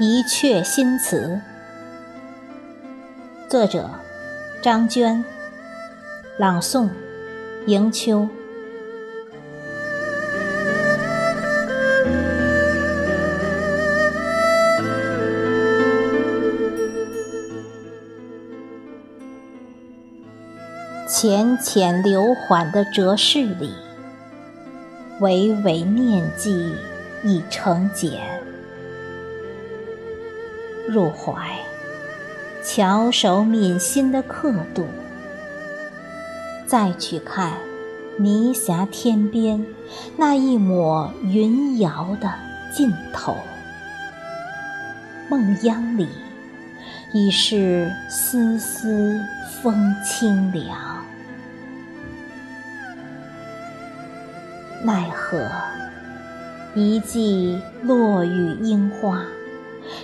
一阙新词》，作者张娟，朗诵迎秋。浅浅流缓的折式里，唯唯念记已成茧。入怀，翘首抿心的刻度。再去看霓霞天边那一抹云摇的尽头，梦央里已是丝丝风清凉。奈何一季落雨樱花，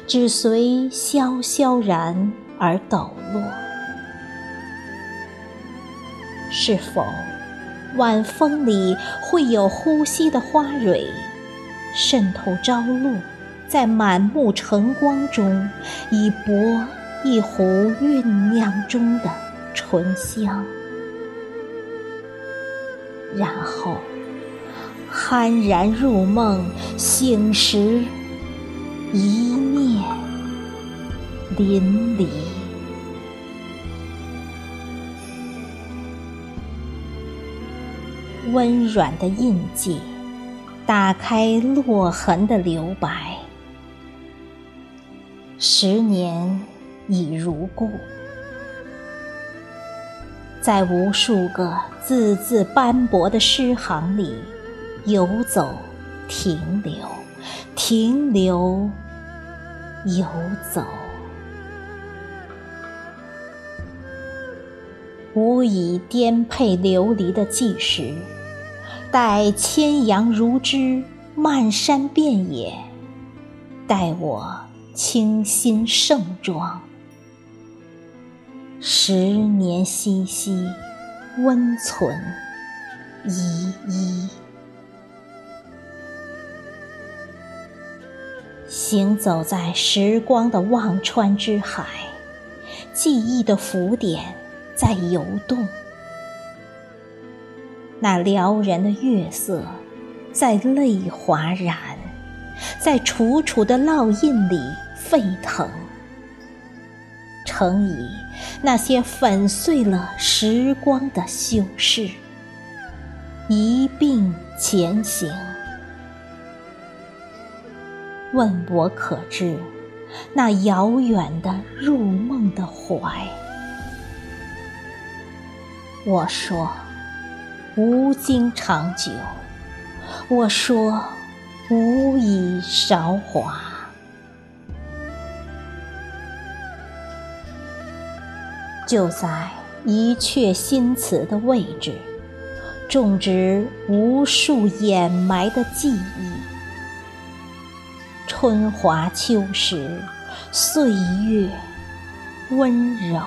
只随萧萧然而抖落。是否晚风里会有呼吸的花蕊，渗透朝露，在满目晨光中，以博一壶酝酿中的醇香，然后。酣然入梦，醒时一淋漓。温软的印记，打开落痕的留白。十年已如故，在无数个字字斑驳的诗行里。游走，停留，停留，游走。无以颠沛流离的纪实，待千阳如织，漫山遍野，待我倾心盛装。十年熙熙，温存依依。行走在时光的忘川之海，记忆的浮点在游动。那撩人的月色在泪滑染，在楚楚的烙印里沸腾。乘以那些粉碎了时光的修饰，一并前行。问我可知那遥远的入梦的怀？我说无经长久，我说无以韶华。就在一阙新词的位置，种植无数掩埋的记忆。春华秋实，岁月温柔。